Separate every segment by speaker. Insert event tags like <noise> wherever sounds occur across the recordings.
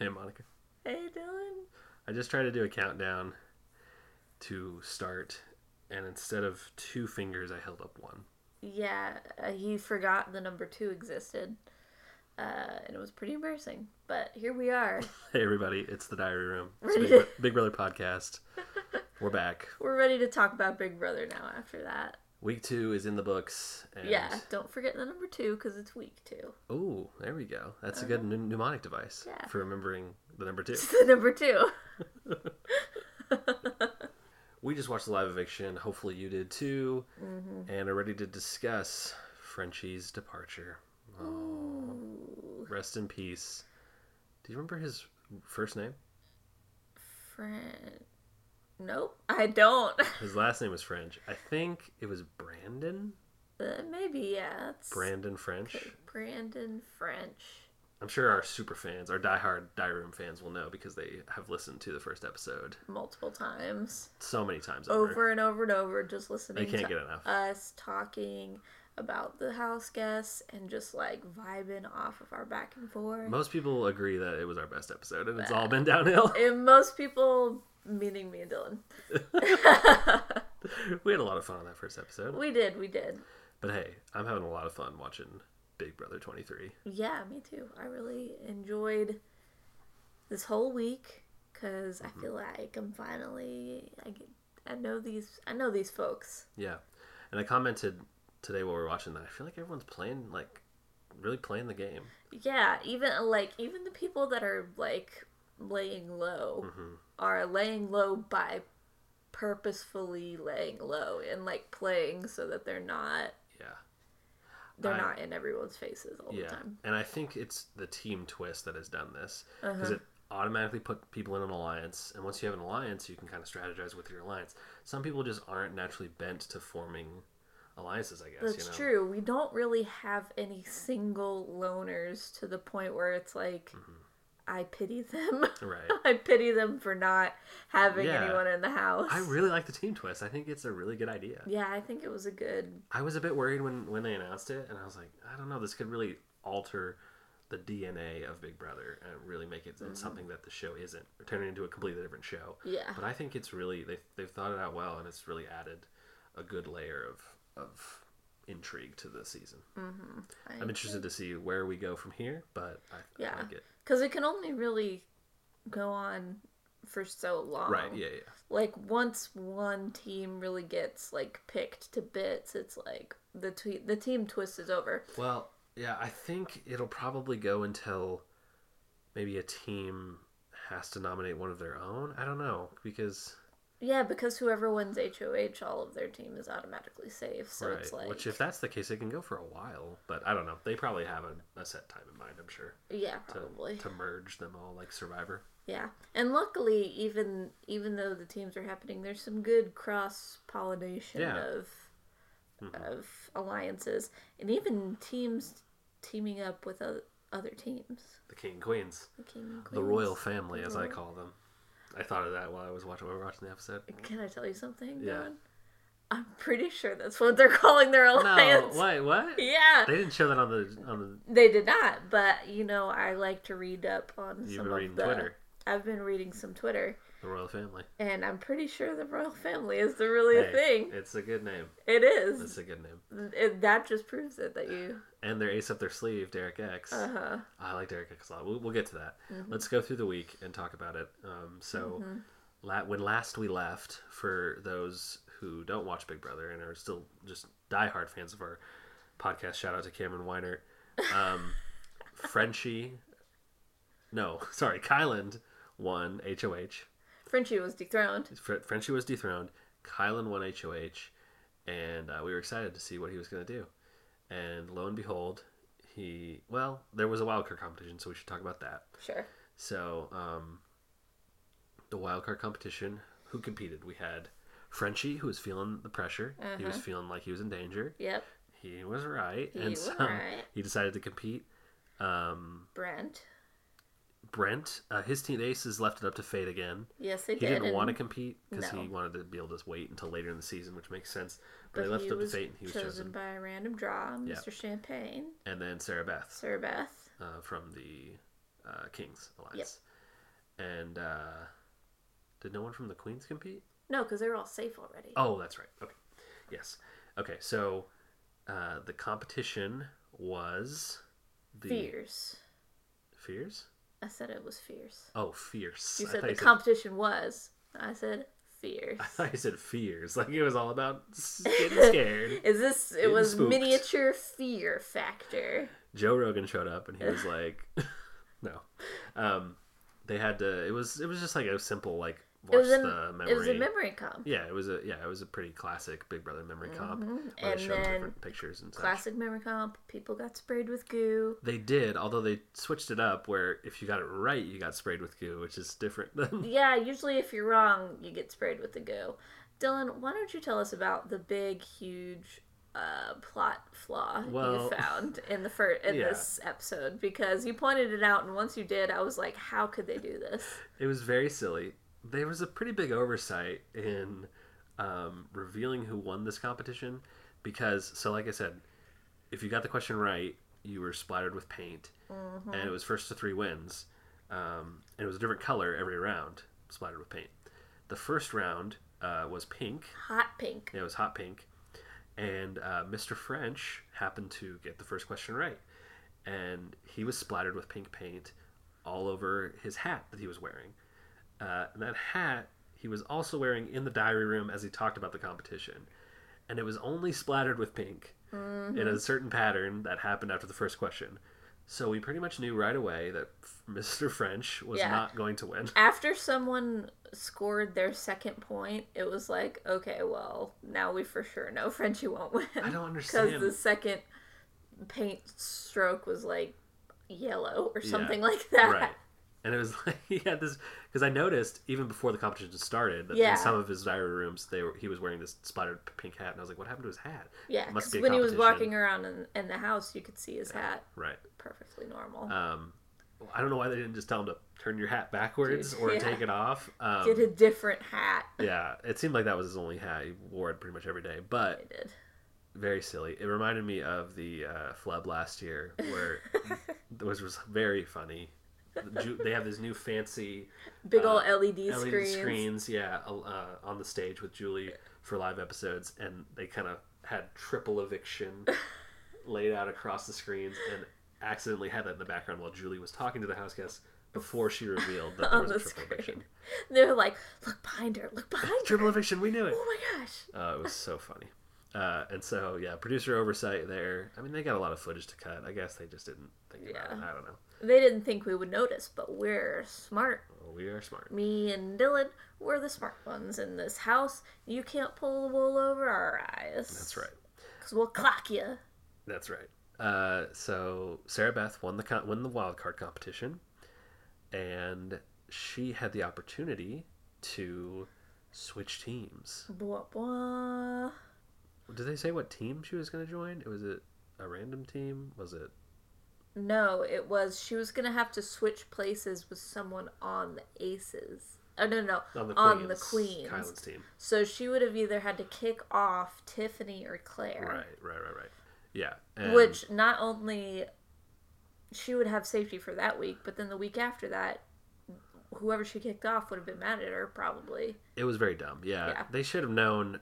Speaker 1: Hey, Monica.
Speaker 2: Hey, Dylan.
Speaker 1: I just tried to do a countdown to start, and instead of two fingers, I held up one.
Speaker 2: Yeah, uh, he forgot the number two existed. Uh, and it was pretty embarrassing. But here we are. <laughs>
Speaker 1: Hey, everybody, it's the Diary Room. It's Big, Bro- Big Brother podcast. We're back. <laughs>
Speaker 2: We're ready to talk about Big Brother now after that.
Speaker 1: Week two is in the books. And...
Speaker 2: Yeah, don't forget the number two because it's week two.
Speaker 1: Oh, there we go. That's a good mne- mnemonic device
Speaker 2: Yeah.
Speaker 1: for remembering the number two.
Speaker 2: It's <laughs> the number two. <laughs>
Speaker 1: We just watched the live eviction. Hopefully, you did too,
Speaker 2: Mm-hmm.
Speaker 1: and are ready to discuss Frenchie's departure. Oh, rest in peace. Do you remember his first name?
Speaker 2: friend. Nope, I don't. <laughs>
Speaker 1: His last name was French. I think it was Brandon.
Speaker 2: Uh, maybe, yeah. It's
Speaker 1: Brandon French.
Speaker 2: Brandon French.
Speaker 1: I'm sure our super fans, our diehard Die Room fans, will know because they have listened to the first episode
Speaker 2: Multiple times.
Speaker 1: so many times over.
Speaker 2: Over and over and over, just listening
Speaker 1: They can't
Speaker 2: to
Speaker 1: get enough.
Speaker 2: us talking about the house guests and just like vibing off of our back and forth.
Speaker 1: Most people agree that it was our best episode, and it's all been downhill.
Speaker 2: and most people, meaning me and Dylan. <laughs>
Speaker 1: we had a lot of fun on that first episode.
Speaker 2: we did, we did.
Speaker 1: But hey, I'm having a lot of fun watching Big Brother 23.
Speaker 2: Yeah, me too. I really enjoyed this whole week because
Speaker 1: Mm-hmm.
Speaker 2: I feel like I'm finally I get, I know these I know these folks.
Speaker 1: Yeah. And I commented today while we are watching that I feel like everyone's playing, like, really playing the game.
Speaker 2: Yeah, even like even the people that are like laying low
Speaker 1: hmm
Speaker 2: are laying low by purposefully laying low and like playing so that they're not
Speaker 1: Yeah.
Speaker 2: they're
Speaker 1: I-
Speaker 2: not in everyone's faces all
Speaker 1: Yeah.
Speaker 2: the time.
Speaker 1: And I think it's the team twist that has done this.
Speaker 2: Uh-huh.
Speaker 1: Because it automatically put people in an alliance. And once you have an alliance, you can kind of strategize with your alliance. Some people just aren't naturally bent to forming alliances, I guess.
Speaker 2: That's
Speaker 1: you know?
Speaker 2: true. We don't really have any single loners to the point where it's like
Speaker 1: Mm-hmm.
Speaker 2: I pity them.
Speaker 1: Right. <laughs>
Speaker 2: I pity them for not having
Speaker 1: Yeah.
Speaker 2: anyone in the house.
Speaker 1: I really like the team twist. I think it's a really good idea.
Speaker 2: yeah, I think it was a good.
Speaker 1: I was a bit worried when when they announced it, and I was like, I don't know, this could really alter the DNA of Big Brother and really make it
Speaker 2: Mm-hmm.
Speaker 1: something that the show isn't, or turn it into a completely different show.
Speaker 2: Yeah.
Speaker 1: But I think it's really they they've thought it out well, and it's really added a good layer of of intrigue to the season. I'm interested to see where we go from here, but I,
Speaker 2: Yeah.
Speaker 1: I like it.
Speaker 2: Because it can only really go on for so long.
Speaker 1: Right? Yeah, yeah.
Speaker 2: Like once one team really gets like picked to bits, it's like the twe- the team twist is over.
Speaker 1: Well, yeah, I think it'll probably go until maybe a team has to nominate one of their own. I don't know because
Speaker 2: Yeah, because whoever wins HOH, all of their team is automatically safe. So
Speaker 1: right.
Speaker 2: it's like,
Speaker 1: Which if that's the case, it can go for a while. But I don't know. They probably have a, a set time in mind. I'm sure
Speaker 2: yeah,
Speaker 1: to
Speaker 2: probably.
Speaker 1: to merge them all like Survivor.
Speaker 2: Yeah, and luckily, even even though the teams are happening, there's some good cross pollination
Speaker 1: Yeah.
Speaker 2: of
Speaker 1: Mhm.
Speaker 2: of alliances, and even teams teaming up with other, other teams.
Speaker 1: The King and Queens,
Speaker 2: The king and
Speaker 1: the royal
Speaker 2: queens.
Speaker 1: family, as I call them. I thought of that while I was watching while we were watching the episode.
Speaker 2: Can I tell you something?
Speaker 1: Yeah.
Speaker 2: I'm pretty sure that's what they're calling their
Speaker 1: No,
Speaker 2: alliance.
Speaker 1: wait, what?
Speaker 2: Yeah.
Speaker 1: They didn't show that on the on the.
Speaker 2: They did not, but you know, I like to read up on.
Speaker 1: You've
Speaker 2: some
Speaker 1: been reading
Speaker 2: the.
Speaker 1: Twitter,
Speaker 2: I've been reading some Twitter,
Speaker 1: the royal family.
Speaker 2: and I'm pretty sure the royal family is the really a
Speaker 1: Hey,
Speaker 2: thing.
Speaker 1: It's a good name.
Speaker 2: It is.
Speaker 1: It's a good name.
Speaker 2: It, that just proves it that you. <sighs>
Speaker 1: And their ace up their sleeve, Derek X.
Speaker 2: Uh huh.
Speaker 1: I like Derek X a lot. We'll, we'll get to that.
Speaker 2: Mm-hmm.
Speaker 1: Let's go through the week and talk about it. Um, so, la- when last we left, for those who don't watch Big Brother and are still just diehard fans of our podcast, shout out to Cameron Weiner. Um, <laughs> Frenchie, no, <laughs> sorry, Kyland won HOH.
Speaker 2: Frenchie was dethroned.
Speaker 1: Fr- Frenchie was dethroned. Kyland won HOH, and uh, we were excited to see what he was going to do. And lo and behold, he well, there was a wildcard competition, so we should talk about that.
Speaker 2: Sure.
Speaker 1: So, um, the wildcard competition, who competed? We had Frenchie, who was feeling the pressure. He was feeling like he was in danger.
Speaker 2: Yep.
Speaker 1: He was right,
Speaker 2: He
Speaker 1: and
Speaker 2: was
Speaker 1: so
Speaker 2: right. <laughs>
Speaker 1: he decided to compete. Um,
Speaker 2: Brent.
Speaker 1: Brent, uh, his team aces left it up to fate again.
Speaker 2: Yes, they
Speaker 1: He
Speaker 2: did.
Speaker 1: didn't
Speaker 2: and-
Speaker 1: want to compete because
Speaker 2: No.
Speaker 1: he wanted to be able to wait until later in the season, which makes sense. But,
Speaker 2: But
Speaker 1: they left
Speaker 2: he
Speaker 1: it up to
Speaker 2: was
Speaker 1: fate, and he was
Speaker 2: chosen,
Speaker 1: chosen.
Speaker 2: by a random draw,
Speaker 1: Yeah.
Speaker 2: Mr. Champagne,
Speaker 1: And then Sarah Beth
Speaker 2: Sarah Beth.
Speaker 1: uh, from the uh, Kings alliance. And uh, did no one from the Queens compete?
Speaker 2: No, because they were all safe already.
Speaker 1: Oh, that's right. Okay. Yes. Okay. So uh, the competition was the
Speaker 2: Fierce.
Speaker 1: Fears.
Speaker 2: I said it was fierce.
Speaker 1: Oh, fierce.
Speaker 2: You said the
Speaker 1: you said-
Speaker 2: competition was. I said fierce.
Speaker 1: I thought you said fears. Like it was all about <laughs> getting scared.
Speaker 2: Is this? It was
Speaker 1: spooked.
Speaker 2: miniature fear factor.
Speaker 1: Joe Rogan showed up and he was <laughs> like, <laughs> "No." Um, they had to. It was. It was just like a simple like watch
Speaker 2: It was a
Speaker 1: the memory.
Speaker 2: it was a memory comp.
Speaker 1: Yeah, it was a yeah, it was a pretty classic Big Brother memory comp where
Speaker 2: Mm-hmm. And then
Speaker 1: different pictures and such.
Speaker 2: Classic memory comp. People got sprayed with goo.
Speaker 1: They did, although they switched it up where if you got it right, you got sprayed with goo, which is different than <laughs>
Speaker 2: Yeah, usually if you're wrong, you get sprayed with the goo. Dylan, why don't you tell us about the big, huge uh, plot flaw
Speaker 1: Well-
Speaker 2: you <laughs> found in the first in
Speaker 1: Yeah.
Speaker 2: this episode? Because you pointed it out, and once you did, I was like, "How could they do this?"
Speaker 1: It was very silly. There was a pretty big oversight in um, revealing who won this competition because, so like I said, if you got the question right, you were splattered with paint, and it was first to three wins, um, and it was a different color every round, splattered with paint. The first round uh, was pink.
Speaker 2: Hot pink.
Speaker 1: It was hot pink, and uh, Mr. French happened to get the first question right, and he was splattered with pink paint all over his hat that he was wearing. Uh, and that hat he was also wearing in the diary room as he talked about the competition, and it was only splattered with pink in a certain pattern that happened after the first question. So we pretty much knew right away that Mr. French was
Speaker 2: Yeah.
Speaker 1: not going to win. <laughs>
Speaker 2: After someone scored their second point, it was like, okay, well, now we for sure know Frenchie won't win.
Speaker 1: I don't <laughs> understand.
Speaker 2: Because the second paint stroke was like yellow or
Speaker 1: Yeah.
Speaker 2: something like that.
Speaker 1: Right. And it was <laughs> like he had this because I noticed even before the competition started that
Speaker 2: Yeah.
Speaker 1: in some of his diary rooms they were he was wearing this splattered pink hat and I was like, what happened to his hat?
Speaker 2: Yeah,
Speaker 1: It must
Speaker 2: because
Speaker 1: be
Speaker 2: when he was walking around in, in the house, you could see his hat
Speaker 1: Right.
Speaker 2: perfectly normal.
Speaker 1: Um, I don't know why they didn't just tell him to turn your hat backwards
Speaker 2: Dude,
Speaker 1: or
Speaker 2: yeah.
Speaker 1: take it off. Um,
Speaker 2: Get a different hat. <laughs>
Speaker 1: yeah, it seemed like that was his only hat. He wore it pretty much every day, but very silly. It reminded me of the uh, flub last year where <laughs> which was very funny. They have this new fancy
Speaker 2: Big
Speaker 1: uh,
Speaker 2: old LED,
Speaker 1: LED
Speaker 2: screens.
Speaker 1: screens, yeah, uh, on the stage with Julie for live episodes, and they kind of had triple eviction <laughs> laid out across the screens, and accidentally had that in the background while Julie was talking to the house guests before she revealed that <laughs> there was a
Speaker 2: the
Speaker 1: triple
Speaker 2: screen.
Speaker 1: eviction. <laughs>
Speaker 2: They were like, look behind her, look behind her.
Speaker 1: Triple eviction, we knew it.
Speaker 2: Oh my gosh.
Speaker 1: Uh, it was so funny. Uh, and so, yeah, producer oversight there. I mean, they got a lot of footage to cut. I guess they just didn't think about it.
Speaker 2: Yeah.
Speaker 1: I don't know.
Speaker 2: They didn't think we would notice, but we're smart.
Speaker 1: We are smart.
Speaker 2: Me and Dylan, we're the smart ones in this house. You can't pull the wool over our eyes.
Speaker 1: That's right.
Speaker 2: Because we'll clock you.
Speaker 1: That's right. Uh, so Sarah Beth won the con- won the wild card competition, and she had the opportunity to switch teams.
Speaker 2: Blah, blah.
Speaker 1: Did they say what team she was going to join? Was it a random team? Was it?
Speaker 2: No, it was she was gonna have to switch places with someone on the Aces. Oh no, no,
Speaker 1: On the
Speaker 2: on
Speaker 1: Queens.
Speaker 2: the Queens.
Speaker 1: Kyland's team.
Speaker 2: So she would have either had to kick off Tiffany or Claire,
Speaker 1: Right, right, right, right. Yeah. and-
Speaker 2: which not only she would have safety for that week, but then the week after that, whoever she kicked off would have been mad at her probably.
Speaker 1: it was very dumb. Yeah.
Speaker 2: Yeah.
Speaker 1: They should have known.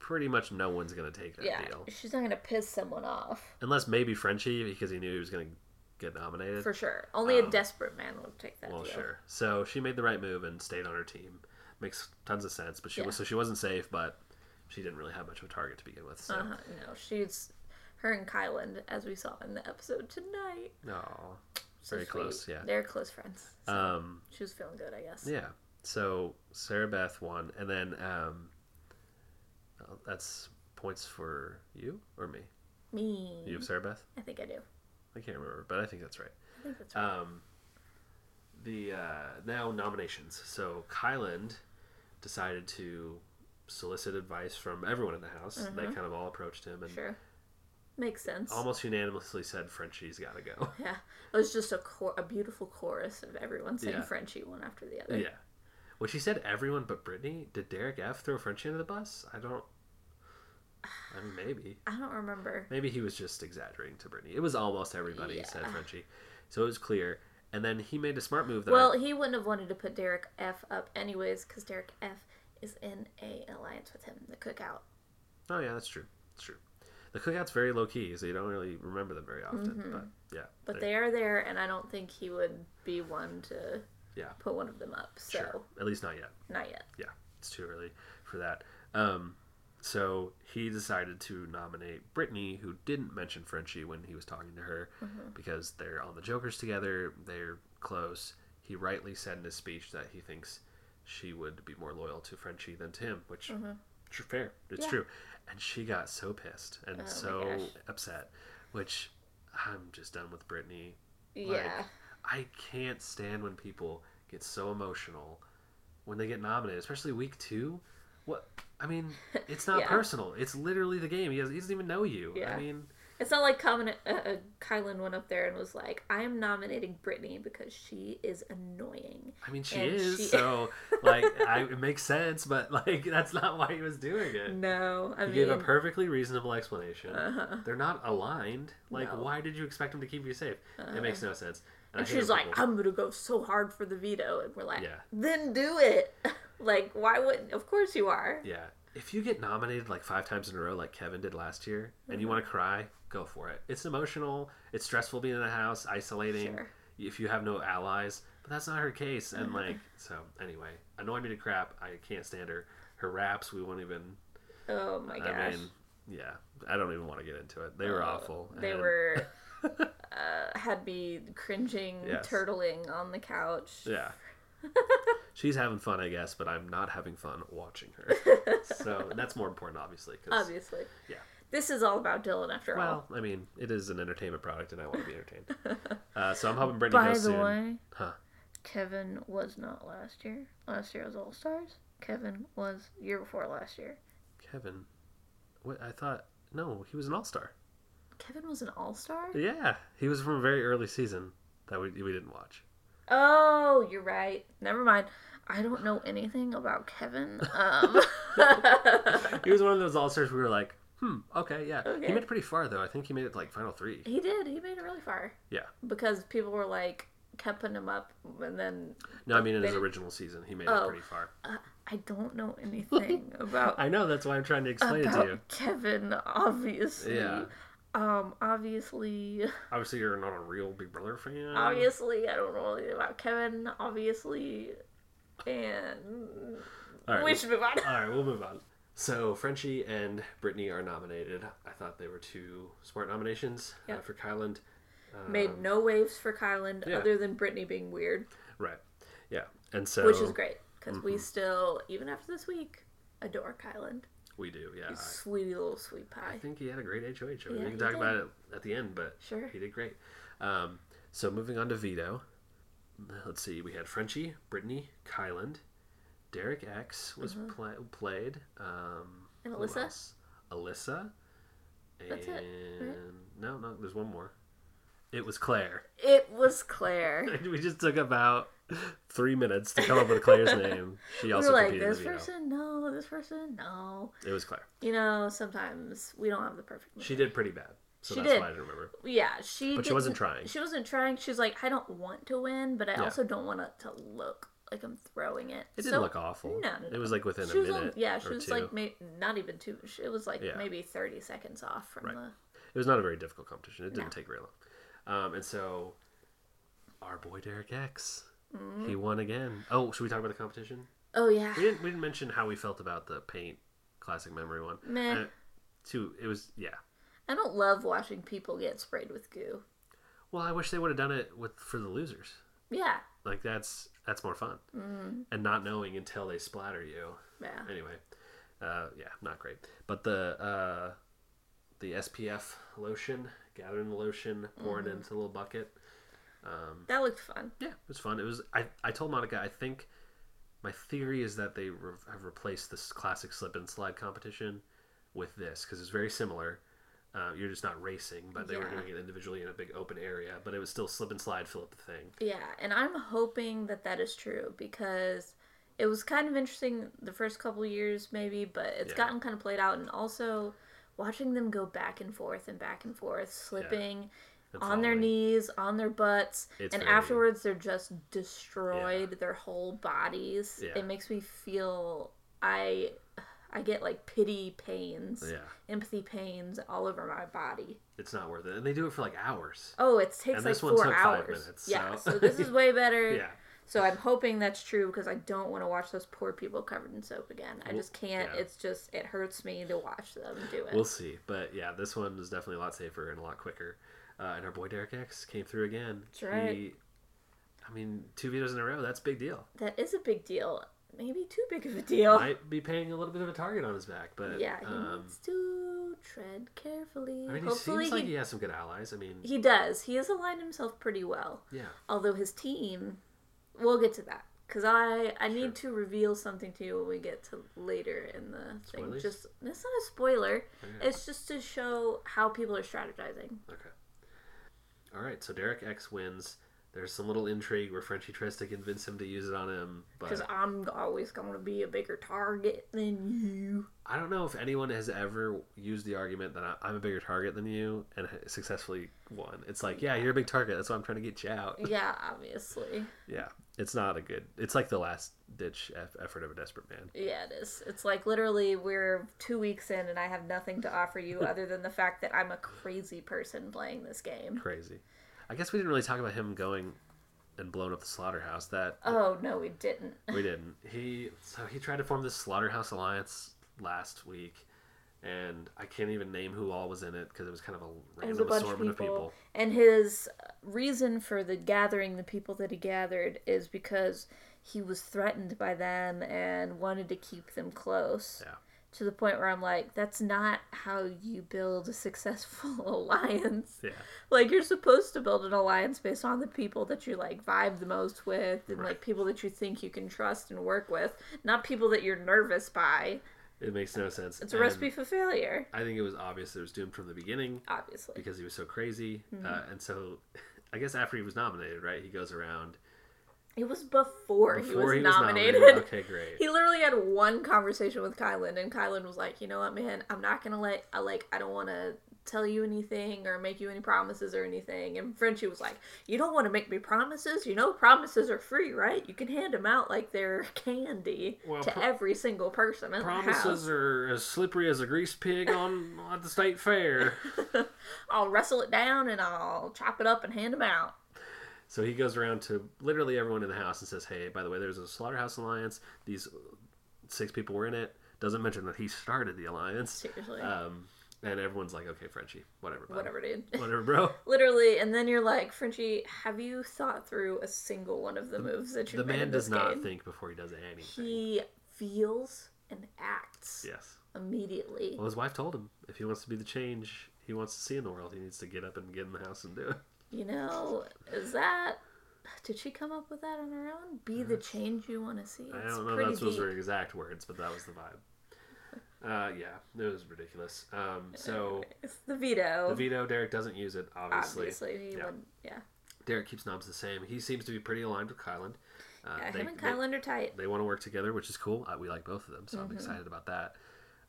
Speaker 1: Pretty much no one's going to take that
Speaker 2: Yeah,
Speaker 1: deal,
Speaker 2: she's not gonna piss someone off
Speaker 1: unless maybe Frenchie because he knew he was going to get nominated.
Speaker 2: for sure. Only a
Speaker 1: Um,
Speaker 2: desperate man would take that
Speaker 1: Well,
Speaker 2: deal.
Speaker 1: sure. So she made the right move and stayed on her team. Makes tons of sense, but she
Speaker 2: Yeah.
Speaker 1: was so she wasn't safe, but she didn't really have much of a target to begin with. So
Speaker 2: Uh-huh, no, she's her and Kyland, as we saw in the episode tonight.
Speaker 1: no,
Speaker 2: So
Speaker 1: very
Speaker 2: sweet.
Speaker 1: close. Yeah.
Speaker 2: They're close friends. So
Speaker 1: Um.
Speaker 2: she was feeling good, I guess.
Speaker 1: Yeah. So Sarah Beth won, and then um. Oh, That's points for you or me.
Speaker 2: Me.
Speaker 1: You have Sarah Beth.
Speaker 2: I think I do.
Speaker 1: I can't remember, but I think that's right.
Speaker 2: I think that's right.
Speaker 1: Um, the uh, now nominations. So Kyland decided to solicit advice from everyone in the house. They kind of all approached him and
Speaker 2: sure. Makes sense.
Speaker 1: almost unanimously said Frenchie's got to go.
Speaker 2: Yeah. It was just a cor- a beautiful chorus of everyone saying
Speaker 1: Yeah.
Speaker 2: Frenchie one after the other.
Speaker 1: yeah. Well, she said everyone but Brittany. Did Derek F throw Frenchie under the bus? I don't. I mean, maybe. <sighs>
Speaker 2: I don't remember.
Speaker 1: Maybe he was just exaggerating to Brittany. It was almost everybody said
Speaker 2: Yeah.
Speaker 1: Frenchie, so it was clear. And then he made a smart move that
Speaker 2: Well,
Speaker 1: I,
Speaker 2: he wouldn't have wanted to put Derek F up anyways, because Derek F is in a alliance with him, the Cookout.
Speaker 1: Oh yeah, that's true. That's true. The cookout's very low key, so you don't really remember them very often. But yeah,
Speaker 2: Mm-hmm. But
Speaker 1: they-
Speaker 2: they are there, and I don't think he would be one to
Speaker 1: yeah,
Speaker 2: put one of them up. So
Speaker 1: sure. At least not yet.
Speaker 2: not yet.
Speaker 1: Yeah, it's too early for that. Um, so he decided to nominate Brittany, who didn't mention Frenchie when he was talking to her,
Speaker 2: Mm-hmm.
Speaker 1: because they're on the Jokers together. They're close. He rightly said in his speech that he thinks she would be more loyal to Frenchie than to him, which tr- fair. It's
Speaker 2: Mm-hmm. Yeah.
Speaker 1: true. And she got so pissed and
Speaker 2: Oh
Speaker 1: so upset, which I'm just done with Brittany.
Speaker 2: Yeah.
Speaker 1: I can't stand when people get so emotional when they get nominated, especially week two. What I mean, <laughs> it's not
Speaker 2: Yeah.
Speaker 1: personal. It's literally the game. He, has, he doesn't even know you.
Speaker 2: Yeah.
Speaker 1: I mean,
Speaker 2: It's not like Covenant, uh, uh, Kyland went up there and was like, "I am nominating Brittany because she is annoying."
Speaker 1: I mean, she
Speaker 2: And
Speaker 1: is.
Speaker 2: she-
Speaker 1: So, <laughs> like, I, it makes sense, but like, that's not why he was doing it.
Speaker 2: No, I
Speaker 1: He
Speaker 2: mean,
Speaker 1: gave a perfectly reasonable explanation.
Speaker 2: uh-huh.
Speaker 1: They're not aligned. Like,
Speaker 2: No. Uh-huh.
Speaker 1: why did you expect him to keep you safe? It makes no sense.
Speaker 2: And
Speaker 1: hate
Speaker 2: she's like,
Speaker 1: people-
Speaker 2: "I'm gonna go so hard for the veto," and we're like,
Speaker 1: Yeah.
Speaker 2: "Then do it." <laughs> like, why wouldn't? Of course you are.
Speaker 1: Yeah. If you get nominated like five times in a row, like Kevin did last year, and you mm-hmm. want to cry, go for it. It's emotional. It's stressful being in a house, isolating.
Speaker 2: Sure.
Speaker 1: If you have no allies, but that's not her case. And like, <laughs> so anyway, annoyed me to crap. I can't stand her. Her raps, we won't even.
Speaker 2: Oh my gosh,
Speaker 1: I mean, yeah, I don't even want to get into it. They were
Speaker 2: Oh,
Speaker 1: awful.
Speaker 2: They
Speaker 1: and-
Speaker 2: were uh, had me cringing,
Speaker 1: Yes.
Speaker 2: turtling on the couch.
Speaker 1: Yeah. She's having fun, I guess, but I'm not having fun watching her. <laughs> so that's more important, obviously.
Speaker 2: Obviously,
Speaker 1: Yeah.
Speaker 2: This is all about Dylan, after all.
Speaker 1: Well, I mean, it is an entertainment product, and I want to be entertained. <laughs> Uh, so I'm hoping Brittany
Speaker 2: By
Speaker 1: goes
Speaker 2: the
Speaker 1: soon.
Speaker 2: way,
Speaker 1: Huh.
Speaker 2: Kevin was not last year. Last year was All Stars. Kevin was year before last year.
Speaker 1: Kevin, what I thought? No, he was an all star.
Speaker 2: Kevin was an All Star.
Speaker 1: Yeah, he was from a very early season that we we didn't watch.
Speaker 2: Oh, you're right. Never mind. I don't know anything about Kevin. <laughs> Um, <laughs>
Speaker 1: He was one of those all stars. We were like, hmm, okay, yeah.
Speaker 2: Okay.
Speaker 1: He made it pretty far though. I think he made it to, like final three.
Speaker 2: he did. He made it really far
Speaker 1: Yeah.
Speaker 2: because people were like kept putting him up, and then
Speaker 1: No, I mean in his original season, he made it
Speaker 2: Oh.
Speaker 1: pretty far.
Speaker 2: uh, I don't know anything <laughs> about
Speaker 1: I know. That's why I'm trying to explain it to you.
Speaker 2: Kevin. Obviously,
Speaker 1: Yeah.
Speaker 2: Um, obviously,
Speaker 1: Obviously, you're not a real Big Brother fan.
Speaker 2: obviously, I don't know anything about Kevin. Obviously, and
Speaker 1: right.
Speaker 2: we should move on. <laughs>
Speaker 1: All right, we'll move on. So Frenchie and Brittany are nominated. I thought they were two smart nominations uh, for Kyland. Um,
Speaker 2: Made no waves for Kyland
Speaker 1: yeah.
Speaker 2: other than Brittany being weird,
Speaker 1: right. Yeah, and so
Speaker 2: which is great because
Speaker 1: Mm-hmm.
Speaker 2: we still, even after this week, adore Kyland.
Speaker 1: We do. Yeah, I,
Speaker 2: Sweetie little sweet pie.
Speaker 1: I think he had a great HOH.
Speaker 2: Yeah,
Speaker 1: we can talk
Speaker 2: did.
Speaker 1: about it at the end, but
Speaker 2: Sure.
Speaker 1: he did great. Um, so moving on to veto. Let's see. We had Frenchie, Brittany, Kyland, Derek X was pla- played. Um,
Speaker 2: Mm-hmm. And Alyssa?
Speaker 1: Alyssa. And
Speaker 2: That's it, right?
Speaker 1: no, no, there's one more. It was Claire.
Speaker 2: It was Claire. <laughs>
Speaker 1: we just took about three minutes to come up with Claire's name. She <laughs>
Speaker 2: we
Speaker 1: also
Speaker 2: were like,
Speaker 1: competed
Speaker 2: this person, no, this person, no.
Speaker 1: It was Claire.
Speaker 2: You know, sometimes we don't have the perfect.
Speaker 1: She did pretty bad, so
Speaker 2: She
Speaker 1: that's
Speaker 2: did.
Speaker 1: why I didn't remember.
Speaker 2: Yeah, she.
Speaker 1: But she wasn't trying.
Speaker 2: She wasn't trying. She's like, I don't want to win, but I
Speaker 1: Yeah.
Speaker 2: also don't want it to look like I'm throwing it.
Speaker 1: It
Speaker 2: So-
Speaker 1: didn't look awful.
Speaker 2: No, no,
Speaker 1: It was like within
Speaker 2: She
Speaker 1: a
Speaker 2: was on-
Speaker 1: minute.
Speaker 2: yeah, she was
Speaker 1: two.
Speaker 2: like not even two. It was like
Speaker 1: Yeah.
Speaker 2: maybe thirty seconds off from
Speaker 1: Right.
Speaker 2: the.
Speaker 1: It was not a very difficult competition. It didn't
Speaker 2: No.
Speaker 1: take very long. Um, and so, our boy Derek X,
Speaker 2: Mm-hmm.
Speaker 1: he won again. Oh, should we talk about the competition?
Speaker 2: Oh yeah,
Speaker 1: We didn't. We didn't mention how we felt about the paint classic memory one.
Speaker 2: meh.
Speaker 1: Two. It was yeah.
Speaker 2: I don't love watching people get sprayed with goo.
Speaker 1: Well, I wish they would have done it with for the losers.
Speaker 2: Yeah,
Speaker 1: Like that's that's more fun.
Speaker 2: mm,
Speaker 1: And not knowing until they splatter you.
Speaker 2: yeah.
Speaker 1: Anyway, uh, yeah, not great. But the uh, the SPF lotion, gathering the lotion, pouring
Speaker 2: Mm-hmm.
Speaker 1: it into a little bucket. Um,
Speaker 2: That looked fun.
Speaker 1: yeah, it was fun. It was. I, I told Monica. I think my theory is that they re- have replaced this classic slip and slide competition with this because it's very similar. Uh, you're just not racing, but they were doing it individually in a big open area. But it was still slip and slide, fill up the thing.
Speaker 2: Yeah, and I'm hoping that that is true because it was kind of interesting the first couple of years, maybe, but it's
Speaker 1: Yeah.
Speaker 2: gotten kind of played out. And also watching them go back and forth and back and forth, slipping,
Speaker 1: and
Speaker 2: on their knees, on their butts, and
Speaker 1: very-
Speaker 2: afterwards they're just destroyed. Their whole bodies.
Speaker 1: Yeah.
Speaker 2: It makes me feel I I get like pity pains,
Speaker 1: Yeah,
Speaker 2: empathy pains all over my body.
Speaker 1: it's not worth it, and they do it for like hours.
Speaker 2: Oh, it takes
Speaker 1: And
Speaker 2: like
Speaker 1: this one
Speaker 2: four hours.
Speaker 1: minutes,
Speaker 2: yeah,
Speaker 1: so-
Speaker 2: so this is way better. <laughs>
Speaker 1: Yeah,
Speaker 2: So I'm hoping that's true because I don't want to watch those poor people covered in soap again. I just can't.
Speaker 1: yeah.
Speaker 2: It's just it hurts me to watch them do it.
Speaker 1: we'll see. But yeah, this one is definitely a lot safer and a lot quicker. Uh, and our boy Derek X came through again.
Speaker 2: That's right.
Speaker 1: He, I mean, two vetoes in a row. That's a big deal.
Speaker 2: that is a big deal. Maybe too big of a deal.
Speaker 1: Might be paying a little bit of a target on his back, but
Speaker 2: yeah, he
Speaker 1: um,
Speaker 2: needs to tread carefully.
Speaker 1: I mean, he
Speaker 2: Hopefully
Speaker 1: seems
Speaker 2: he
Speaker 1: like he has some good allies. I mean,
Speaker 2: he does. He has aligned himself pretty well.
Speaker 1: yeah,
Speaker 2: Although his team, we'll get to that because I I
Speaker 1: Sure.
Speaker 2: need to reveal something to you when we get to later in the thing.
Speaker 1: Spoilers?
Speaker 2: Just it's not a spoiler.
Speaker 1: Oh, okay.
Speaker 2: It's just to show how people are strategizing.
Speaker 1: Okay. All right, so Derek X wins. There's some little intrigue where Frenchie tries to convince him to use it on him,
Speaker 2: Because
Speaker 1: but
Speaker 2: I'm always going to be a bigger target than you.
Speaker 1: I don't know if anyone has ever used the argument that I'm a bigger target than you and successfully won. It's like, yeah, you're a big target. That's why I'm trying to get you out. <laughs>
Speaker 2: Yeah, obviously.
Speaker 1: Yeah, it's not a good. It's like the last ditch effort of a desperate man.
Speaker 2: Yeah, it is. It's like literally we're two weeks in and I have nothing to offer you <laughs> other than the fact that I'm a crazy person playing this game.
Speaker 1: Crazy. I guess we didn't really talk about him going and blowing up the slaughterhouse. That
Speaker 2: Oh, no, we didn't.
Speaker 1: we <laughs> didn't. He so he tried to form this slaughterhouse alliance last week, and I can't even name who all was in it because it was kind of a random
Speaker 2: a bunch of
Speaker 1: assortment
Speaker 2: people.
Speaker 1: of people.
Speaker 2: And his reason for the gathering the people that he gathered is because he was threatened by them and wanted to keep them close.
Speaker 1: Yeah.
Speaker 2: To the point where I'm like, that's not how you build a successful <laughs> alliance.
Speaker 1: Yeah,
Speaker 2: Like you're supposed to build an alliance based on the people that you like vibe the most with and
Speaker 1: Right.
Speaker 2: like people that you think you can trust and work with, not people that you're nervous by.
Speaker 1: it makes no sense.
Speaker 2: It's a
Speaker 1: And
Speaker 2: recipe for failure,
Speaker 1: I think it was obvious it was doomed from the beginning
Speaker 2: obviously.
Speaker 1: because he was so crazy,
Speaker 2: Mm-hmm.
Speaker 1: uh, and so <laughs> I guess after he was nominated, right, he goes around
Speaker 2: It was before, he was
Speaker 1: he was
Speaker 2: nominated.
Speaker 1: nominated. <laughs> Okay, great.
Speaker 2: He literally had one conversation with Kyland, and Kyland was like, "You know what, man? I'm not gonna let. I like. I don't want to tell you anything or make you any promises or anything." And Frenchie was like, "You don't want to make me promises. You know, promises are free, right? You can hand them out like they're <laughs> candy
Speaker 1: Well,
Speaker 2: to
Speaker 1: pro-
Speaker 2: every single person in the house.
Speaker 1: Promises are as slippery as a grease pig on <laughs> at the state fair.
Speaker 2: I'll wrestle it down and I'll chop it up and hand them out."
Speaker 1: So he goes around to literally everyone in the house and says, "Hey, by the way, there's a slaughterhouse alliance. These six people were in it. Doesn't mention that he started the alliance."
Speaker 2: Seriously,
Speaker 1: Um, and everyone's like, "Okay, Frenchie, whatever, bud.
Speaker 2: whatever, dude. <laughs>
Speaker 1: whatever, bro." <laughs>
Speaker 2: Literally, and then you're like, Frenchie, have you thought through a single one of the moves that you've
Speaker 1: The man does not
Speaker 2: game?
Speaker 1: think before he does anything.
Speaker 2: He feels and acts
Speaker 1: Yes.
Speaker 2: immediately.
Speaker 1: Well, his wife told him if he wants to be the change he wants to see in the world, he needs to get up and get in the house and do it.
Speaker 2: You know, is that did she come up with that on her own? Be the change you want to see.
Speaker 1: I don't know that's those
Speaker 2: deep.
Speaker 1: exact words, but that was the vibe. Uh, yeah, it was ridiculous. Um, so
Speaker 2: It's the veto.
Speaker 1: the veto, Derek doesn't use it, obviously.
Speaker 2: Obviously, he
Speaker 1: Yeah.
Speaker 2: would. Yeah,
Speaker 1: Derek keeps knobs the same. He seems to be pretty aligned with Kyland. Uh,
Speaker 2: yeah.
Speaker 1: they,
Speaker 2: him and
Speaker 1: they-
Speaker 2: Kyland are tight.
Speaker 1: they want to work together, which is cool. Uh, we like both of them, so
Speaker 2: Mm-hmm.
Speaker 1: I'm excited about that.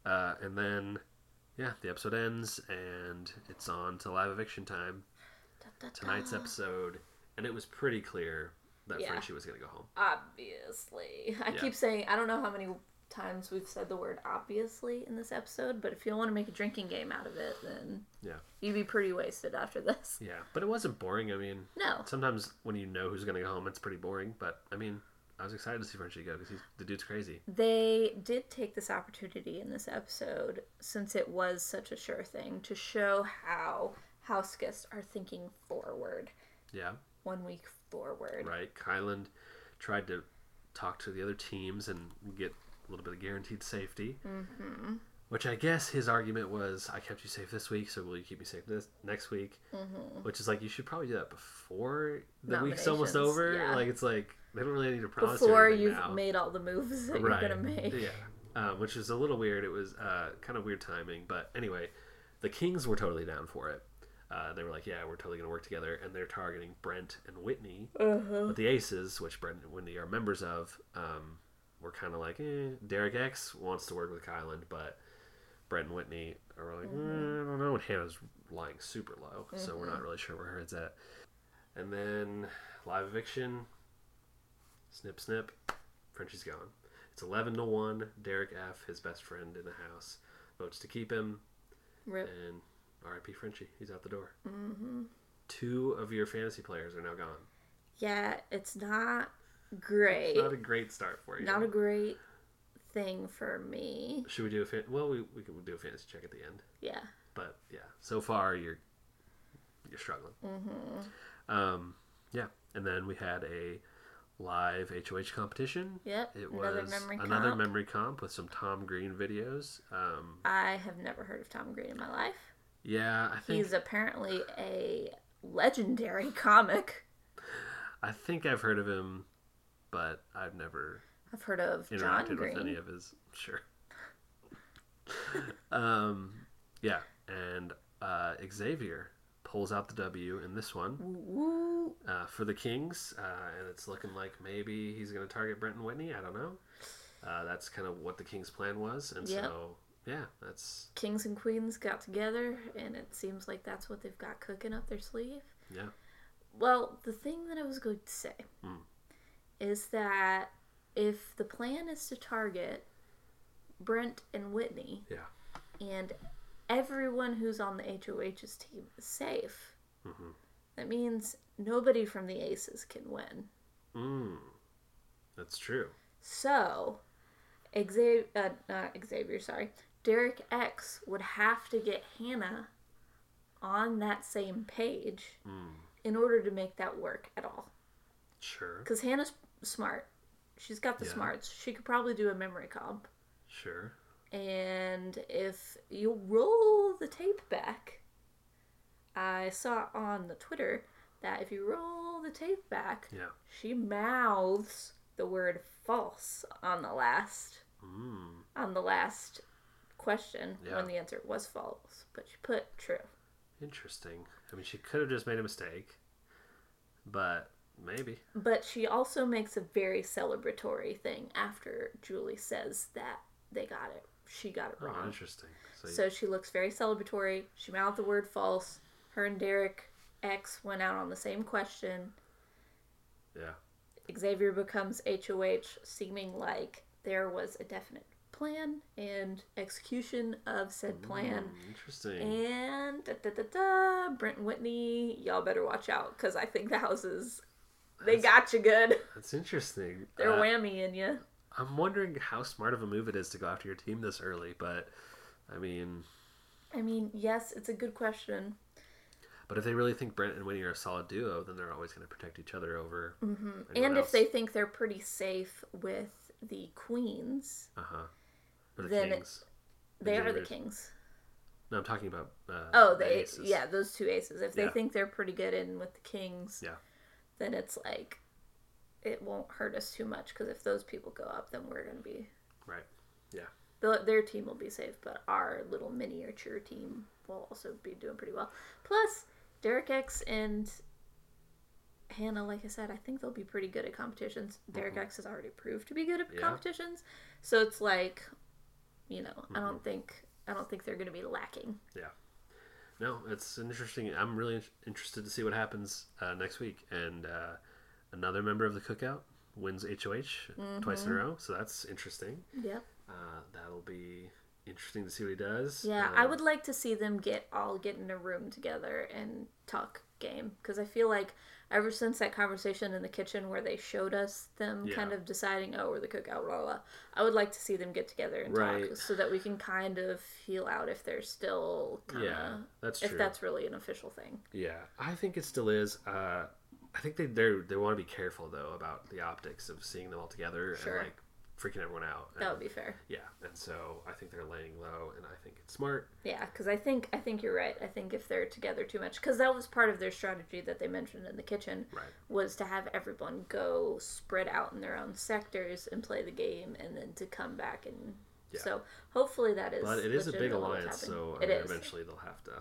Speaker 1: Uh, and then, yeah, the episode ends, and it's on to live eviction time. Tonight's episode, and it was pretty clear that
Speaker 2: Yeah.
Speaker 1: Frenchie was going to go home.
Speaker 2: Obviously, I
Speaker 1: Yeah.
Speaker 2: keep saying I don't know how many times we've said the word obviously in this episode, but if you want to make a drinking game out of it, then
Speaker 1: Yeah,
Speaker 2: you'd be pretty wasted after this.
Speaker 1: yeah, but it wasn't boring. I mean,
Speaker 2: No,
Speaker 1: sometimes when you know who's going to go home, it's pretty boring. But I mean, I was excited to see Frenchie go because he's the dude's crazy.
Speaker 2: They did take this opportunity in this episode, since it was such a sure thing, to show how house guests are thinking forward,
Speaker 1: Yeah,
Speaker 2: one week forward.
Speaker 1: right. Kyland tried to talk to the other teams and get a little bit of guaranteed safety. Mm-hmm. Which I guess his argument was, I kept you safe this week, so will you keep me safe this next week? Mm-hmm. Which is like you should probably do that before the week's almost over.
Speaker 2: yeah.
Speaker 1: Like it's like they don't really need to promise you
Speaker 2: Before
Speaker 1: anything
Speaker 2: you've
Speaker 1: now.
Speaker 2: made all the moves that
Speaker 1: right.
Speaker 2: you're gonna make.
Speaker 1: Yeah, um, which is a little weird. It was uh, kind of weird timing, but anyway, the Kings were totally down for it. Uh, they were like, "Yeah, we're totally gonna work together," and they're targeting Brent and Whitney.
Speaker 2: Uh-huh.
Speaker 1: But the Aces, which Brent and Whitney are members of, um, were kind of like, eh. Derek X wants to work with Kyland, but Brent and Whitney are like, mm, I don't know. And Hannah's lying super low, so we're not really sure where her head's at. And then live eviction, snip snip, Frenchie's gone. It's eleven to one. Derek F, his best friend in the house, votes to keep him,
Speaker 2: Rip.
Speaker 1: and R.I.P. Frenchie. He's out the door. Mm-hmm. Two of your fantasy players are now gone.
Speaker 2: Yeah, it's not great.
Speaker 1: Not a great start for you.
Speaker 2: Not a great thing for me.
Speaker 1: Should we do a fan? Well, we we could do a fantasy check at the end.
Speaker 2: Yeah.
Speaker 1: But yeah, so far you're you're struggling. Mm-hmm. Um, yeah, and then we had a live HOH competition.
Speaker 2: Yep.
Speaker 1: It
Speaker 2: another
Speaker 1: was
Speaker 2: memory
Speaker 1: another
Speaker 2: comp.
Speaker 1: memory comp with some Tom Green videos. Um,
Speaker 2: I have never heard of Tom Green in my life.
Speaker 1: Yeah, I think
Speaker 2: He's apparently a legendary comic.
Speaker 1: I think I've heard of him, but I've never
Speaker 2: I've heard of John Green.
Speaker 1: with any of his. Sure. um, yeah, and uh, Xavier pulls out the W in this one.
Speaker 2: Woo.
Speaker 1: uh, for the Kings, uh, and it's looking like maybe he's going to target Brent and Whitney. I don't know. Uh, that's kind of what the Kings' plan was, and
Speaker 2: Yep.
Speaker 1: so yeah, that's
Speaker 2: Kings and Queens got together, and it seems like that's what they've got cooking up their sleeve.
Speaker 1: yeah,
Speaker 2: Well, the thing that I was going to say
Speaker 1: Hmm.
Speaker 2: is that if the plan is to target Brent and Whitney,
Speaker 1: yeah,
Speaker 2: and everyone who's on the HOH's team is safe,
Speaker 1: Mhm.
Speaker 2: that means nobody from the Aces can win.
Speaker 1: mm, that's true.
Speaker 2: So, Xavier, uh, not Xavier, sorry, Derek X would have to get Hannah on that same page
Speaker 1: Mm,
Speaker 2: in order to make that work at all.
Speaker 1: sure,
Speaker 2: Because Hannah's smart. She's got the
Speaker 1: Yeah.
Speaker 2: smarts. She could probably do a memory comp.
Speaker 1: sure.
Speaker 2: And if you roll the tape back, I saw on the Twitter that if you roll the tape back,
Speaker 1: Yeah.
Speaker 2: she mouths the word false on the last
Speaker 1: Mm,
Speaker 2: on the last question
Speaker 1: Yeah.
Speaker 2: when the answer was false, but she put true.
Speaker 1: interesting. I mean, she could have just made a mistake, but maybe.
Speaker 2: But she also makes a very celebratory thing after Julie says that they got it. She got it
Speaker 1: Oh,
Speaker 2: wrong.
Speaker 1: interesting. So,
Speaker 2: So she looks very celebratory. She mouthed the word false. Her and Derek X went out on the same question.
Speaker 1: yeah,
Speaker 2: Xavier becomes HOH, seeming like there was a definite plan and execution of said plan.
Speaker 1: Mm, interesting.
Speaker 2: And da, da, da, da, Brent and Whitney, y'all better watch out because I think the houses they got you good.
Speaker 1: That's interesting.
Speaker 2: They're
Speaker 1: Uh,
Speaker 2: whammying you.
Speaker 1: I'm wondering how smart of a move it is to go after your team this early, but I mean,
Speaker 2: I mean, yes, it's a good question.
Speaker 1: but if they really think Brent and Whitney are a solid duo, then they're always going to protect each other over.
Speaker 2: Mm. And if they think they're pretty safe with the queens,
Speaker 1: uh huh, or the
Speaker 2: then it-
Speaker 1: Kings.
Speaker 2: they are the kings.
Speaker 1: No, I'm talking about. Uh,
Speaker 2: Oh,
Speaker 1: the
Speaker 2: they
Speaker 1: aces.
Speaker 2: yeah, those two aces. If they
Speaker 1: Yeah.
Speaker 2: think they're pretty good in with the kings,
Speaker 1: Yeah.
Speaker 2: then it's like it won't hurt us too much because if those people go up, then we're gonna be
Speaker 1: Right. Yeah.
Speaker 2: the, their team will be safe, but our little miniature team will also be doing pretty well. Plus, Derek X and Hannah, like I said, I think they'll be pretty good at competitions. Derek X has already proved to be good at
Speaker 1: Mm-hmm. Yeah.
Speaker 2: competitions, so it's like, you know, I
Speaker 1: Mm-hmm.
Speaker 2: don't think I don't think they're going to be lacking. Yeah.
Speaker 1: No, it's an interesting. I'm really in- interested to see what happens uh, next week. And uh, another member of the cookout wins HOH twice
Speaker 2: Mm-hmm.
Speaker 1: in a row, so that's interesting.
Speaker 2: Yep.
Speaker 1: Uh, that'll be interesting to see what he does.
Speaker 2: Yeah,
Speaker 1: Um,
Speaker 2: I would like to see them get all get in a room together and talk game because I feel like ever since that conversation in the kitchen where they showed us them
Speaker 1: Yeah.
Speaker 2: kind of deciding, oh, we're the cookout, blah, blah, I would like to see them get together and
Speaker 1: Right.
Speaker 2: talk so that we can kind of feel out if they're still kind of,
Speaker 1: Yeah, that's true.
Speaker 2: if that's really an official thing.
Speaker 1: Yeah, I think it still is. Uh, I think they they they want to be careful though about the optics of seeing them all together
Speaker 2: Sure.
Speaker 1: and like freaking everyone out.
Speaker 2: That would be fair.
Speaker 1: Yeah, and so I think they're laying low, and I think it's smart.
Speaker 2: Yeah, because I think I think you're right. I think if they're together too much, because that was part of their strategy that they mentioned in the kitchen,
Speaker 1: Right.
Speaker 2: was to have everyone go spread out in their own sectors and play the game, and then to come back and.
Speaker 1: Yeah.
Speaker 2: So hopefully that is.
Speaker 1: But it is a big alliance, so I mean.
Speaker 2: Mm-hmm.
Speaker 1: eventually they'll have to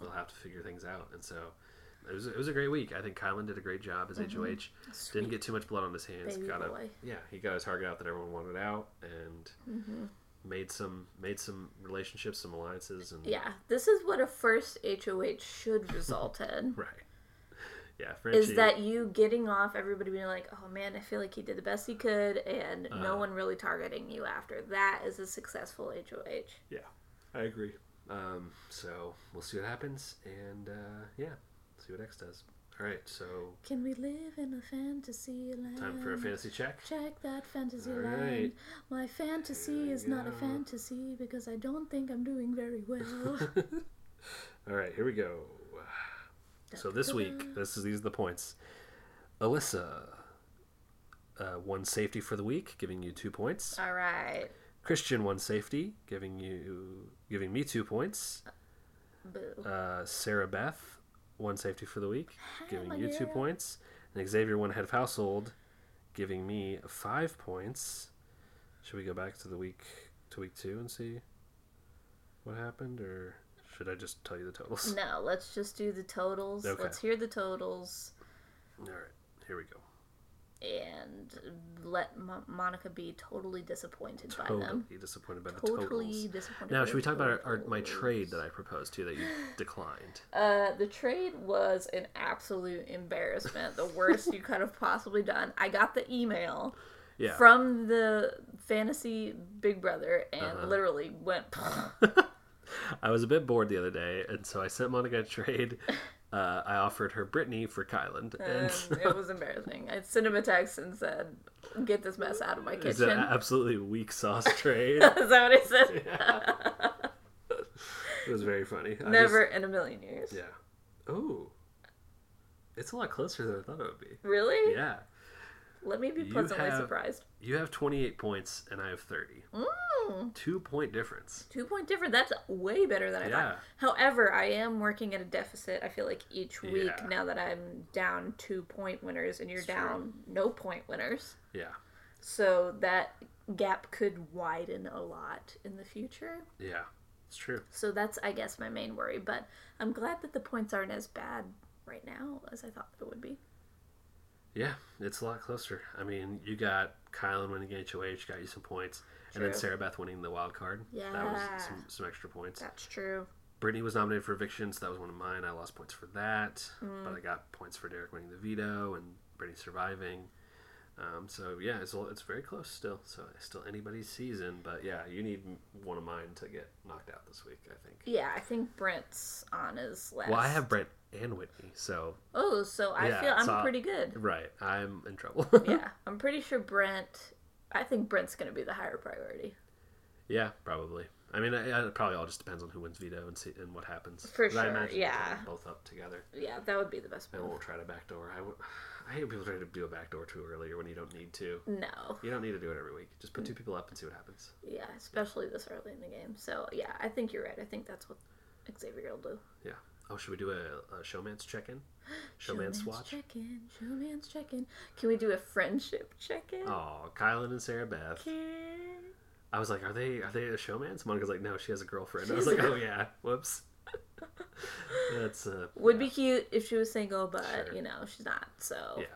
Speaker 1: they'll have to figure things out, and so. It was, it was a great week. I think Kyland did a great job as HOH. Didn't
Speaker 2: Mm-hmm.
Speaker 1: Get too much blood on his hands.
Speaker 2: Baby
Speaker 1: got a, yeah, he got his target out that everyone wanted out, and
Speaker 2: Mm-hmm.
Speaker 1: made some made some relationships, some alliances, and
Speaker 2: Yeah, this is what a first HOH should <laughs> result in.
Speaker 1: right. Yeah, Frenchie.
Speaker 2: is that you getting off everybody being like oh man i feel like he did the best he could and no
Speaker 1: Uh.
Speaker 2: one really targeting you after that is a successful hoh
Speaker 1: Yeah, I agree. Um, so we'll see what happens, and uh, yeah, see what X does. All right, so
Speaker 2: can we live in a fantasy land
Speaker 1: time for a fantasy check.
Speaker 2: check that fantasy
Speaker 1: All
Speaker 2: land
Speaker 1: right.
Speaker 2: my fantasy
Speaker 1: Here we
Speaker 2: is not a fantasy because i don't think i'm doing very well <laughs>
Speaker 1: All right, here we go. So this week, this is these are the points. Alyssa uh, won safety for the week, giving you two points.
Speaker 2: all right
Speaker 1: Christian won safety, giving you giving me two points.
Speaker 2: boo
Speaker 1: Uh, Sarah Beth won safety for the week, giving you two points. And Xavier one head of household, giving me five points. Should we go back to the week to week two and see what happened, or should I just tell you the totals?
Speaker 2: no let's just do the totals
Speaker 1: Okay.
Speaker 2: let's hear the totals
Speaker 1: All right, here we go.
Speaker 2: And let Mo- monica be totally disappointed by them.
Speaker 1: Totally disappointed by the
Speaker 2: totally disappointed.
Speaker 1: Now, should we talk about our, our, my trade that I proposed to you that you <laughs> declined?
Speaker 2: Uh, the trade was an absolute embarrassment. The worst you could have <laughs> possibly done. I got the email
Speaker 1: Yeah.
Speaker 2: from the fantasy Big Brother and
Speaker 1: Uh-huh.
Speaker 2: literally went. <laughs>
Speaker 1: I was a bit bored the other day, and so I sent Monica a trade. Uh, I offered her Brittany for Kyland, and
Speaker 2: and it was <laughs> embarrassing. I sent him a text and said, "Get this mess out of my
Speaker 1: it's
Speaker 2: kitchen."
Speaker 1: an <laughs> absolutely weak sauce trade.
Speaker 2: Is that what he said? <laughs>
Speaker 1: It was very funny. I
Speaker 2: Never in a million years.
Speaker 1: Yeah. Oh. It's a lot closer than I thought it would be.
Speaker 2: Really?
Speaker 1: Yeah.
Speaker 2: Let me be pleasantly
Speaker 1: have-
Speaker 2: surprised.
Speaker 1: You have 28 points, and I have 30.
Speaker 2: Mm, Hmm.
Speaker 1: Two point difference.
Speaker 2: two point difference. That's way better than I
Speaker 1: Yeah.
Speaker 2: thought. However, I am working at a deficit. I feel like each week
Speaker 1: Yeah.
Speaker 2: now that I'm down two point winners and you're
Speaker 1: It's true.
Speaker 2: down no point winners.
Speaker 1: Yeah.
Speaker 2: So that gap could widen a lot in the future.
Speaker 1: Yeah. It's true.
Speaker 2: So that's, I guess, my main worry. But I'm glad that the points aren't as bad right now as I thought it would be.
Speaker 1: Yeah, it's a lot closer. I mean, you got Kyland winning HOH, got you some points, and then Sarah Beth winning the wild card.
Speaker 2: Yeah.
Speaker 1: That was some, some extra points.
Speaker 2: That's true.
Speaker 1: Brittany was nominated for eviction, so That was one of mine. I lost points for that,
Speaker 2: Mm.
Speaker 1: but I got points for Derek winning the veto and Brittany surviving. Um, so yeah, it's it's very close still. So it's still anybody's season, but yeah, you need one of mine to get knocked out this week. I think.
Speaker 2: Yeah, I think Brent's on his last.
Speaker 1: Well, I have Brent and Whitney, so
Speaker 2: Oh, so I
Speaker 1: Yeah,
Speaker 2: feel I'm
Speaker 1: so-
Speaker 2: pretty good.
Speaker 1: right, I'm in trouble.
Speaker 2: yeah, <laughs> I'm pretty sure Brent. I think Brent's gonna be the higher priority
Speaker 1: yeah, probably. I mean, it, it probably all just depends on who wins veto and see and what happens.
Speaker 2: For
Speaker 1: 'Cause I
Speaker 2: sure,
Speaker 1: imagine
Speaker 2: yeah.
Speaker 1: both up together.
Speaker 2: Yeah, that would be the best
Speaker 1: And
Speaker 2: move.
Speaker 1: we'll try to backdoor. I, w- I hate people trying to do a backdoor too early when you don't need to.
Speaker 2: No,
Speaker 1: You don't need to do it every week. Just put two people up and see what happens.
Speaker 2: yeah, especially this early in the game. So yeah, I think you're right. I think that's what Xavier will do.
Speaker 1: Yeah. Oh, should we do a, a showmance check-in? <gasps> Showmance swatch.
Speaker 2: check-in. Showmance check-in. Can we do a friendship check-in?
Speaker 1: Oh, Kyland and Sarah Beth. I was like, are they are they a showmance? Monica's like, no, she has a girlfriend. I was like,
Speaker 2: a
Speaker 1: oh yeah, whoops. <laughs> That's uh,
Speaker 2: Would
Speaker 1: yeah.
Speaker 2: be cute if she was single, but
Speaker 1: Sure.
Speaker 2: you know she's not. So.
Speaker 1: Yeah.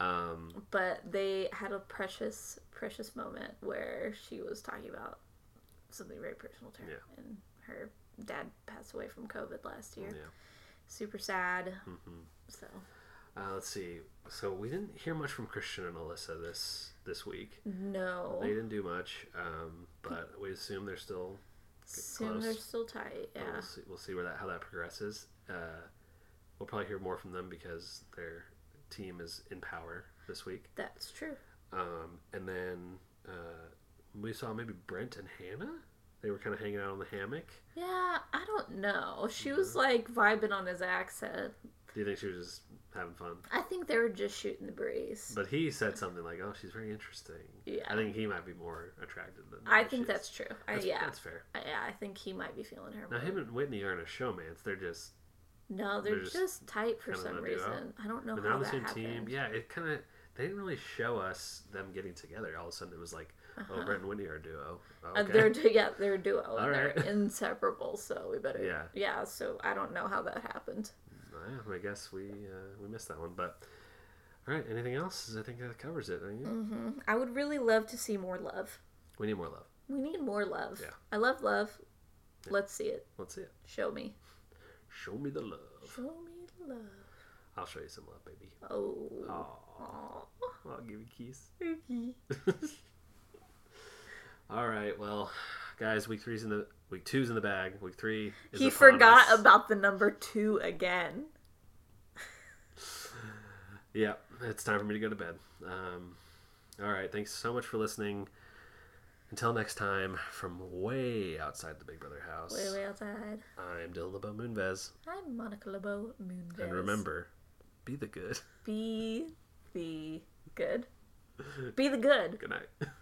Speaker 1: Um,
Speaker 2: But they had a precious, precious moment where she was talking about something very personal to her,
Speaker 1: Yeah.
Speaker 2: and her dad passed away from COVID last year.
Speaker 1: yeah.
Speaker 2: Super sad.
Speaker 1: hmm
Speaker 2: So
Speaker 1: Uh, let's see. So we didn't hear much from Christian and Alyssa this this week.
Speaker 2: no,
Speaker 1: They didn't do much, um, but we assume they're still.
Speaker 2: soon
Speaker 1: close.
Speaker 2: they're still tight. Yeah.
Speaker 1: We'll see. We'll see where that how that progresses. Uh, we'll probably hear more from them because their team is in power this week.
Speaker 2: That's true.
Speaker 1: Um, and then uh, we saw maybe Brent and Hannah. They were kind of hanging out on the hammock.
Speaker 2: Yeah, I don't know. She was like vibing on his accent.
Speaker 1: Do you think she was just having fun?
Speaker 2: I think they were just shooting the breeze.
Speaker 1: But he said something like, "Oh, she's very interesting."
Speaker 2: Yeah.
Speaker 1: I think he might be more attracted than.
Speaker 2: I think
Speaker 1: is.
Speaker 2: that's true. I,
Speaker 1: That's,
Speaker 2: yeah,
Speaker 1: that's fair.
Speaker 2: I, yeah. I think he might be feeling her.
Speaker 1: Now
Speaker 2: more.
Speaker 1: him and Whitney aren't a showmance. They're just
Speaker 2: no, they're,
Speaker 1: they're
Speaker 2: just,
Speaker 1: just
Speaker 2: tight for some
Speaker 1: duo. Oh.
Speaker 2: reason. I don't know
Speaker 1: when they're
Speaker 2: how
Speaker 1: on the
Speaker 2: that
Speaker 1: same
Speaker 2: happened.
Speaker 1: team. Yeah, it kind of they didn't really show us them getting together. All of a sudden, it was like,
Speaker 2: Uh-huh.
Speaker 1: "Oh, Brent and Whitney are a duo."
Speaker 2: Uh,
Speaker 1: okay.
Speaker 2: they're yeah, they're a duo.
Speaker 1: All
Speaker 2: and they're <laughs> inseparable. So we better
Speaker 1: Yeah.
Speaker 2: yeah. So I don't know how that happened.
Speaker 1: Yeah, I guess we uh, we missed that one, but all right. Anything else? I think that covers it. Don't you?
Speaker 2: hmm I would really love to see more love.
Speaker 1: We need more love.
Speaker 2: We need more love.
Speaker 1: Yeah.
Speaker 2: I love love. Let's see it.
Speaker 1: Let's see it.
Speaker 2: Show me.
Speaker 1: Show me the love.
Speaker 2: Show me the love.
Speaker 1: I'll show you some love, baby.
Speaker 2: Oh.
Speaker 1: Aw.
Speaker 2: Aw.
Speaker 1: I'll give you a kiss.
Speaker 2: Okay. <laughs>
Speaker 1: All right, well, guys, week three's in the week two's in the bag. Week three. Is
Speaker 2: He forgot
Speaker 1: us.
Speaker 2: about the number two again. <sighs>
Speaker 1: Yeah, it's time for me to go to bed. Um, all right, thanks so much for listening. Until next time, from way outside the Big Brother house,
Speaker 2: Way, way outside.
Speaker 1: I'm Dylan LeBeau Moonves.
Speaker 2: I'm Monica LeBeau Moonves.
Speaker 1: And remember, be the good.
Speaker 2: be the <laughs> good. Be the good.
Speaker 1: Good night. <laughs>